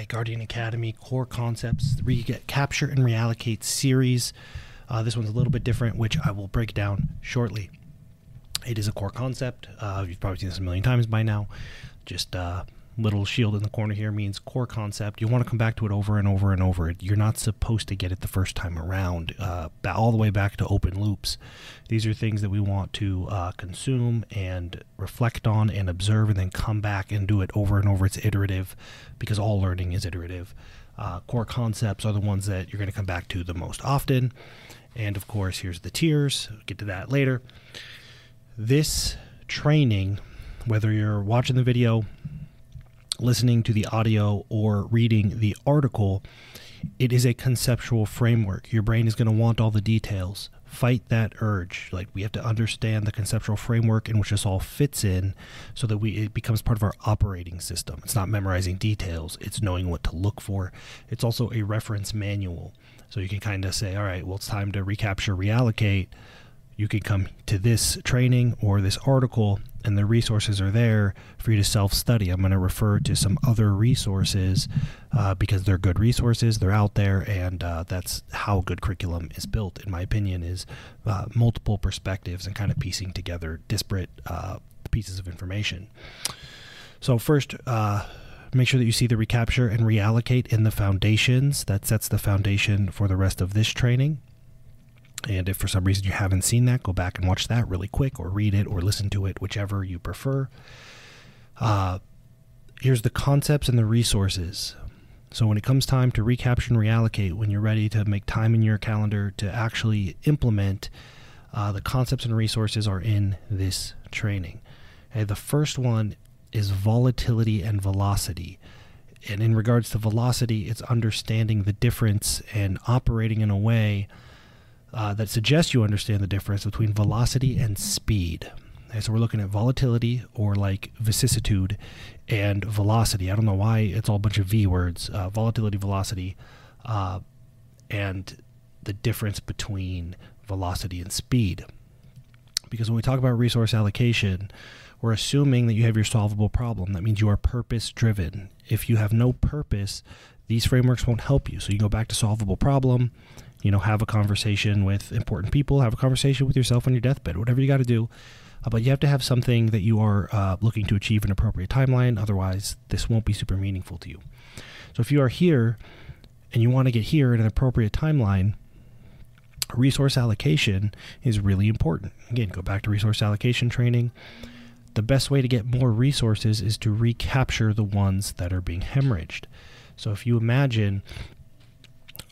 by Guardian Academy Core Concepts Recapture and Reallocate series. Uh, this one's a little bit different, which I will break down shortly. It is a core concept. Uh, you've probably seen this a million times by now. Just uh, little shield in the corner here means core concept. You want to come back to it over and over and over. You're not supposed to get it the first time around, uh, all the way back to open loops. These are things that we want to uh, consume and reflect on and observe, and then come back and do it over and over. It's iterative because all learning is iterative. Uh, core concepts are the ones that you're going to come back to the most often. And of course, here's the tiers. We'll get to that later. This training, whether you're watching the video listening to the audio or reading the article, it is a conceptual framework. Your brain is going to want all the details. Fight that urge. Like we have to understand the conceptual framework in which this all fits in so that we it becomes part of our operating system. It's not memorizing details, it's knowing what to look for. It's also a reference manual. So you can kind of say, all right, well, it's time to recapture, reallocate you can come to this training or this article and the resources are there for you to self study. I'm going to refer to some other resources uh, because they're good resources. They're out there, and uh, that's how good curriculum is built, in my opinion, is uh, multiple perspectives and kind of piecing together disparate uh, pieces of information. So, first, uh, make sure that you see the recapture and reallocate in the foundations. That sets the foundation for the rest of this training. And if for some reason you haven't seen that, go back and watch that really quick or read it or listen to it, whichever you prefer. Uh, here's the concepts and the resources. So when it comes time to recapture and reallocate, when you're ready to make time in your calendar to actually implement, uh, the concepts and resources are in this training. Okay, the first one is volatility and velocity. And in regards to velocity, it's understanding the difference and operating in a way uh, that suggests you understand the difference between velocity and speed. Okay, so we're looking at volatility or like vicissitude and velocity. I don't know why it's all a bunch of V words. Uh, volatility, velocity, uh, and the difference between velocity and speed. Because when we talk about resource allocation, we're assuming that you have your solvable problem. That means you are purpose driven. If you have no purpose, these frameworks won't help you. So you go back to solvable problem you know, have a conversation with important people, have a conversation with yourself on your deathbed, whatever you got to do. Uh, but you have to have something that you are uh, looking to achieve an appropriate timeline. Otherwise, this won't be super meaningful to you. So if you are here and you want to get here in an appropriate timeline, resource allocation is really important. Again, go back to resource allocation training. The best way to get more resources is to recapture the ones that are being hemorrhaged. So if you imagine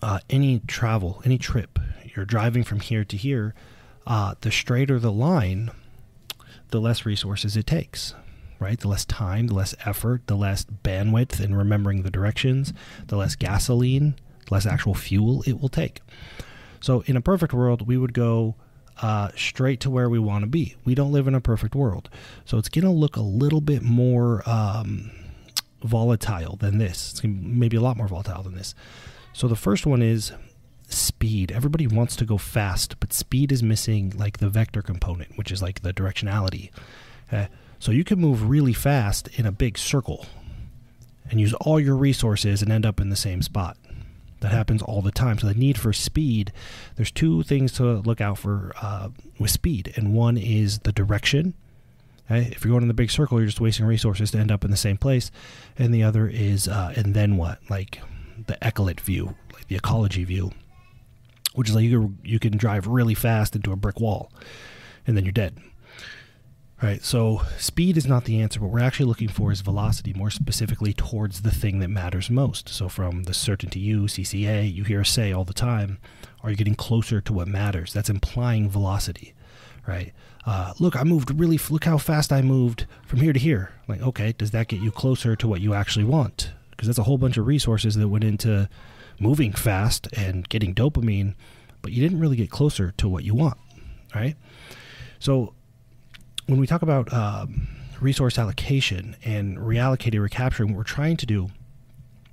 uh, any travel, any trip, you're driving from here to here, uh, the straighter the line, the less resources it takes, right? The less time, the less effort, the less bandwidth in remembering the directions, the less gasoline, less actual fuel it will take. So, in a perfect world, we would go uh, straight to where we want to be. We don't live in a perfect world. So, it's going to look a little bit more um, volatile than this. It's maybe a lot more volatile than this. So the first one is speed. Everybody wants to go fast, but speed is missing like the vector component, which is like the directionality. Okay? So you can move really fast in a big circle and use all your resources and end up in the same spot. That happens all the time. So the need for speed, there's two things to look out for uh, with speed, and one is the direction. Okay? If you're going in the big circle, you're just wasting resources to end up in the same place, and the other is uh, and then what? Like the echolot view, like the ecology view, which is like you you can drive really fast into a brick wall, and then you're dead. Right, so speed is not the answer. What we're actually looking for is velocity, more specifically towards the thing that matters most. So, from the certainty U, CCA, you hear say all the time, are you getting closer to what matters? That's implying velocity, right? Uh, look, I moved really, look how fast I moved from here to here. Like, okay, does that get you closer to what you actually want? Because that's a whole bunch of resources that went into moving fast and getting dopamine, but you didn't really get closer to what you want, right? So when we talk about um, resource allocation and reallocating, recapturing, what we're trying to do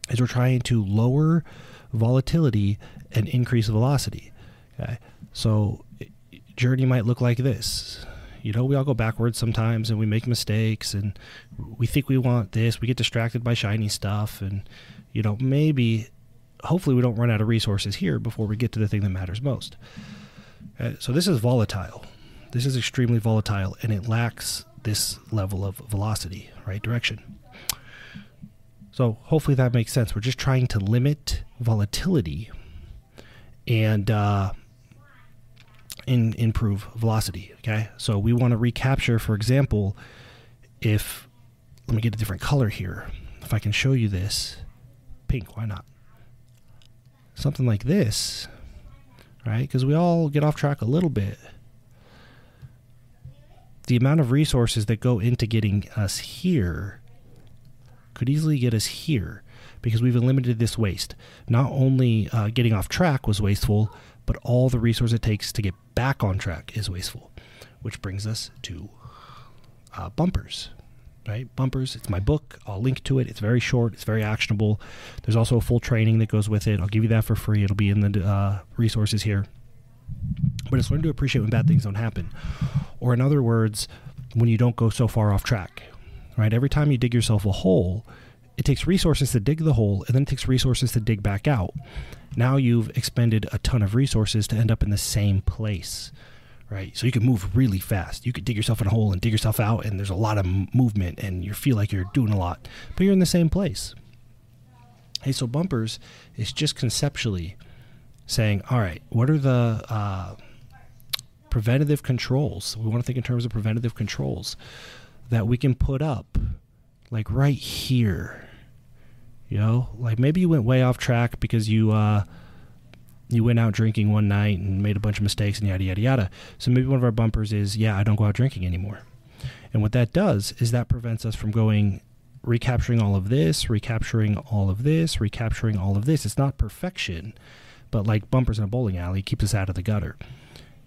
is we're trying to lower volatility and increase velocity. Okay, so journey might look like this. You know, we all go backwards sometimes and we make mistakes and we think we want this. We get distracted by shiny stuff. And, you know, maybe, hopefully, we don't run out of resources here before we get to the thing that matters most. Uh, so, this is volatile. This is extremely volatile and it lacks this level of velocity, right? Direction. So, hopefully, that makes sense. We're just trying to limit volatility and, uh, in, improve velocity. Okay, so we want to recapture, for example, if let me get a different color here. If I can show you this, pink, why not? Something like this, right? Because we all get off track a little bit. The amount of resources that go into getting us here could easily get us here because we've eliminated this waste. Not only uh, getting off track was wasteful, but all the resource it takes to get back on track is wasteful. Which brings us to uh, bumpers. Right? Bumpers, it's my book. I'll link to it. It's very short, it's very actionable. There's also a full training that goes with it. I'll give you that for free. It'll be in the uh, resources here. But it's learn to appreciate when bad things don't happen. Or, in other words, when you don't go so far off track. Right? Every time you dig yourself a hole, it takes resources to dig the hole and then it takes resources to dig back out. Now you've expended a ton of resources to end up in the same place, right? So you can move really fast. You could dig yourself in a hole and dig yourself out, and there's a lot of movement, and you feel like you're doing a lot, but you're in the same place. Hey, so bumpers is just conceptually saying, all right, what are the uh, preventative controls? We want to think in terms of preventative controls that we can put up, like right here you know, like maybe you went way off track because you uh, you went out drinking one night and made a bunch of mistakes and yada yada yada. So maybe one of our bumpers is, yeah, I don't go out drinking anymore. And what that does is that prevents us from going recapturing all of this, recapturing all of this, recapturing all of this. It's not perfection, but like bumpers in a bowling alley, keeps us out of the gutter.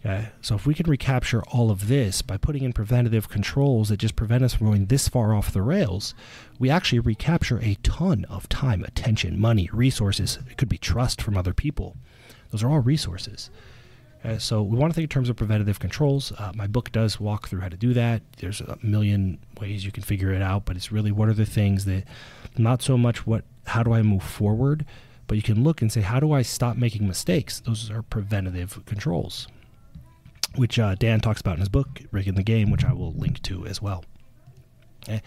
Okay? So if we can recapture all of this by putting in preventative controls that just prevent us from going this far off the rails, we actually recapture a ton of time, attention, money, resources. It could be trust from other people. Those are all resources. Okay? So we want to think in terms of preventative controls. Uh, my book does walk through how to do that. There's a million ways you can figure it out, but it's really what are the things that, not so much what, how do I move forward, but you can look and say, how do I stop making mistakes? Those are preventative controls which uh, Dan talks about in his book, Rigging the Game, which I will link to as well. Okay.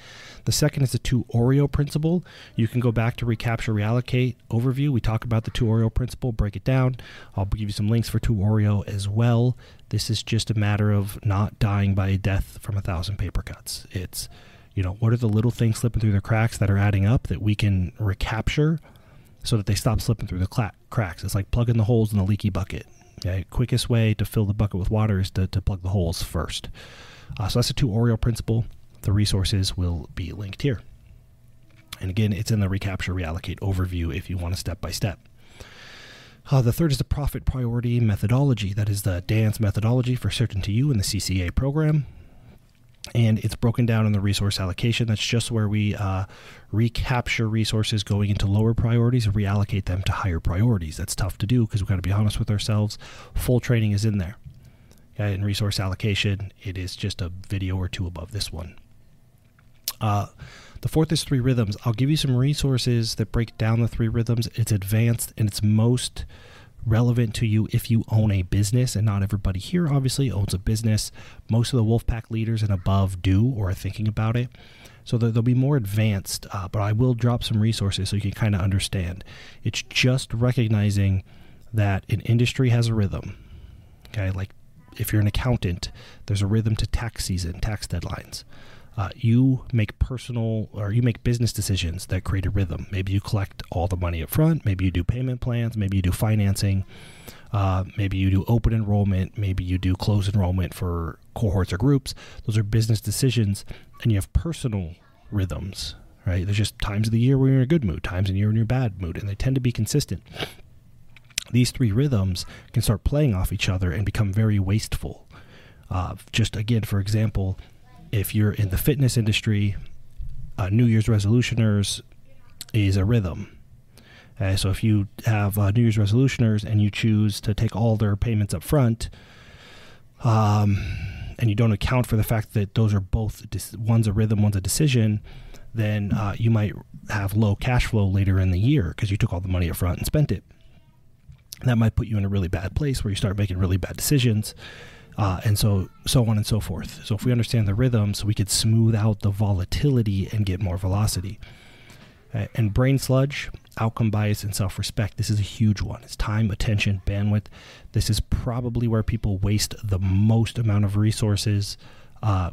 The second is the two Oreo principle. You can go back to recapture, reallocate overview. We talk about the two Oreo principle, break it down. I'll give you some links for two Oreo as well. This is just a matter of not dying by a death from a thousand paper cuts. It's, you know, what are the little things slipping through the cracks that are adding up that we can recapture so that they stop slipping through the cracks? It's like plugging the holes in the leaky bucket. Okay, quickest way to fill the bucket with water is to, to plug the holes first. Uh, so that's the two Oreo principle. The resources will be linked here. And again, it's in the recapture reallocate overview if you want to step by step. Uh, the third is the profit priority methodology. That is the Dan's methodology for Certainty U in the CCA program and it's broken down in the resource allocation. That's just where we uh, recapture resources going into lower priorities and reallocate them to higher priorities. That's tough to do because we've got to be honest with ourselves. Full training is in there. Okay, in resource allocation, it is just a video or two above this one. Uh, the fourth is three rhythms. I'll give you some resources that break down the three rhythms. It's advanced and it's most relevant to you if you own a business, and not everybody here obviously owns a business. Most of the Wolfpack leaders and above do or are thinking about it. So they'll be more advanced, uh, but I will drop some resources so you can kind of understand. It's just recognizing that an industry has a rhythm. Okay, like if you're an accountant, there's a rhythm to tax season, tax deadlines uh, you make personal or you make business decisions that create a rhythm. Maybe you collect all the money up front. Maybe you do payment plans. Maybe you do financing. Uh, maybe you do open enrollment. Maybe you do closed enrollment for cohorts or groups. Those are business decisions, and you have personal rhythms. Right? There's just times of the year where you're in a good mood, times in the year when you're in a bad mood, and they tend to be consistent. These three rhythms can start playing off each other and become very wasteful. Uh, just again, for example, if you're in the fitness industry, uh, New Year's resolutioners is a rhythm. Uh, so if you have uh, New Year's resolutioners and you choose to take all their payments up front, um, and you don't account for the fact that those are both one's a rhythm, one's a decision, then uh, you might have low cash flow later in the year because you took all the money up front and spent it. that might put you in a really bad place where you start making really bad decisions. Uh, and so so on and so forth. So if we understand the rhythms, we could smooth out the volatility and get more velocity. Uh, and brain sludge, outcome bias, and self respect. This is a huge one. It's time, attention, bandwidth. This is probably where people waste the most amount of resources uh,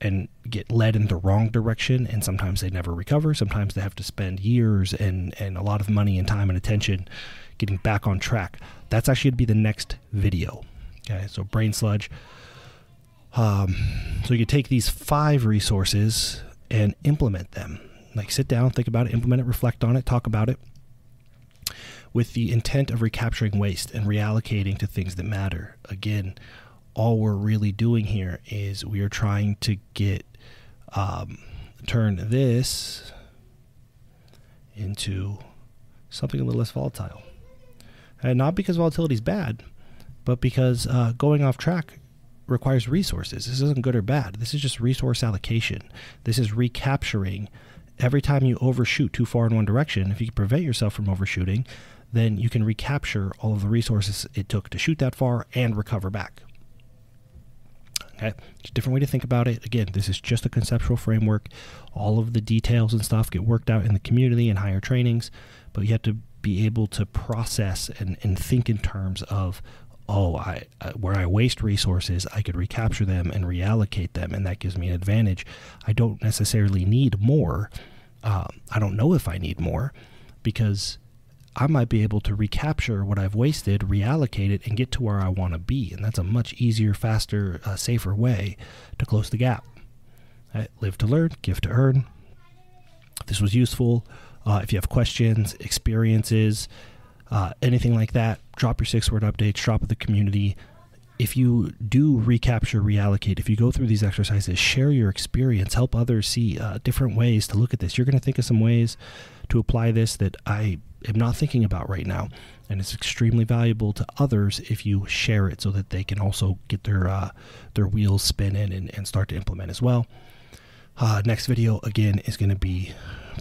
and get led in the wrong direction. And sometimes they never recover. Sometimes they have to spend years and, and a lot of money and time and attention getting back on track. That's actually going to be the next video. Okay, so brain sludge. Um, so you take these five resources and implement them. Like sit down, think about it, implement it, reflect on it, talk about it with the intent of recapturing waste and reallocating to things that matter. Again, all we're really doing here is we are trying to get um, turn this into something a little less volatile. And not because volatility is bad, but because uh, going off track requires resources. This isn't good or bad. This is just resource allocation. This is recapturing every time you overshoot too far in one direction. If you can prevent yourself from overshooting, then you can recapture all of the resources it took to shoot that far and recover back. Okay, it's a different way to think about it. Again, this is just a conceptual framework. All of the details and stuff get worked out in the community and higher trainings, but you have to be able to process and, and think in terms of oh, I uh, where I waste resources, I could recapture them and reallocate them, and that gives me an advantage. I don't necessarily need more. Uh, I don't know if I need more because I might be able to recapture what I've wasted, reallocate it, and get to where I want to be. And that's a much easier, faster, uh, safer way to close the gap. Right? Live to learn, give to earn. If this was useful, uh, if you have questions, experiences, uh, anything like that, drop your six word updates, drop with the community. If you do recapture, reallocate, if you go through these exercises, share your experience, help others see uh, different ways to look at this. You're going to think of some ways to apply this that I am not thinking about right now. And it's extremely valuable to others if you share it so that they can also get their uh, their wheels spinning and, and start to implement as well. Uh, next video again is going to be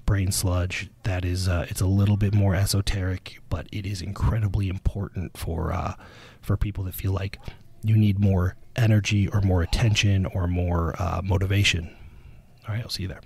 brain sludge. That is, uh, it's a little bit more esoteric, but it is incredibly important for uh, for people that feel like you need more energy or more attention or more uh, motivation. All right, I'll see you there.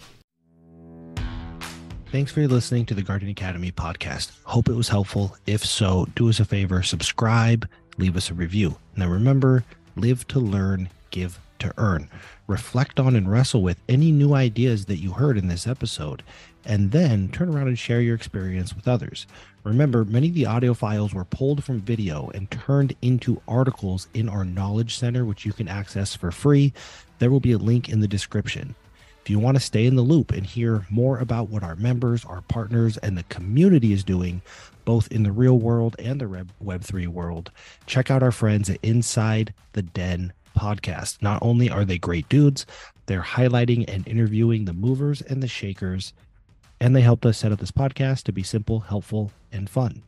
Thanks for listening to the Guardian Academy podcast. Hope it was helpful. If so, do us a favor, subscribe, leave us a review. Now remember, live to learn, give to earn. Reflect on and wrestle with any new ideas that you heard in this episode, and then turn around and share your experience with others. Remember, many of the audio files were pulled from video and turned into articles in our Knowledge Center, which you can access for free. There will be a link in the description. If you want to stay in the loop and hear more about what our members, our partners, and the community is doing, both in the real world and the Web3 world, check out our friends at Inside the Den podcast. Not only are they great dudes, they're highlighting and interviewing the movers and the shakers, and they helped us set up this podcast to be simple, helpful, and fun.